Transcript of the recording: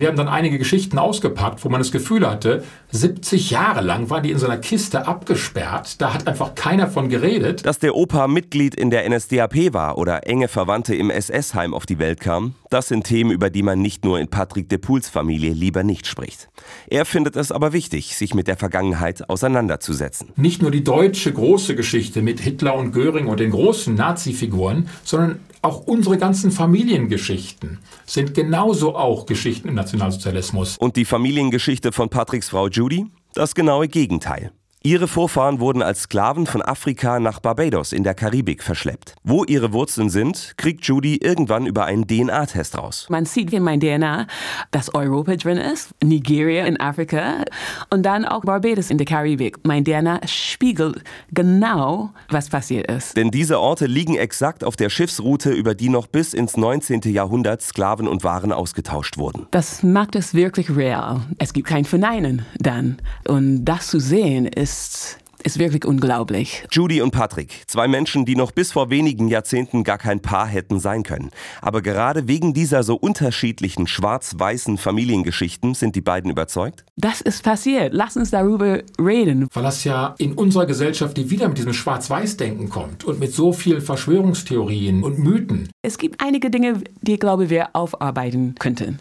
Wir haben dann einige Geschichten ausgepackt, wo man das Gefühl hatte, 70 Jahre lang waren die in so einer Kiste abgesperrt. Da hat einfach keiner von geredet. Dass der Opa Mitglied in der NSDAP war oder enge Verwandte im SS-Heim auf die Welt kamen, das sind Themen, über die man nicht nur in Patrick de Pouls Familie lieber nicht spricht. Er findet es aber wichtig, sich mit der Vergangenheit auseinanderzusetzen. Nicht nur die deutsche große Geschichte mit Hitler und Göring und den großen Nazi-Figuren, sondern auch unsere ganzen Familiengeschichten sind genauso auch Geschichten im Nationalsozialismus. Und die Familiengeschichte von Patricks Frau Judy? Das genaue Gegenteil. Ihre Vorfahren wurden als Sklaven von Afrika nach Barbados in der Karibik verschleppt. Wo ihre Wurzeln sind, kriegt Judy irgendwann über einen DNA-Test raus. Man sieht in mein DNA, dass Europa drin ist, Nigeria in Afrika und dann auch Barbados in der Karibik. Mein DNA spiegelt genau, was passiert ist. Denn diese Orte liegen exakt auf der Schiffsroute, über die noch bis ins 19. Jahrhundert Sklaven und Waren ausgetauscht wurden. Das macht es wirklich real. Es gibt kein Verneinen dann. Und das zu sehen ist ist, ist wirklich unglaublich. Judy und Patrick, zwei Menschen, die noch bis vor wenigen Jahrzehnten gar kein Paar hätten sein können. Aber gerade wegen dieser so unterschiedlichen schwarz-weißen Familiengeschichten sind die beiden überzeugt? Das ist passiert. Lass uns darüber reden. Weil das ja in unserer Gesellschaft, die wieder mit diesem Schwarz-Weiß-Denken kommt und mit so vielen Verschwörungstheorien und Mythen. Es gibt einige Dinge, die, ich glaube, wir aufarbeiten könnten.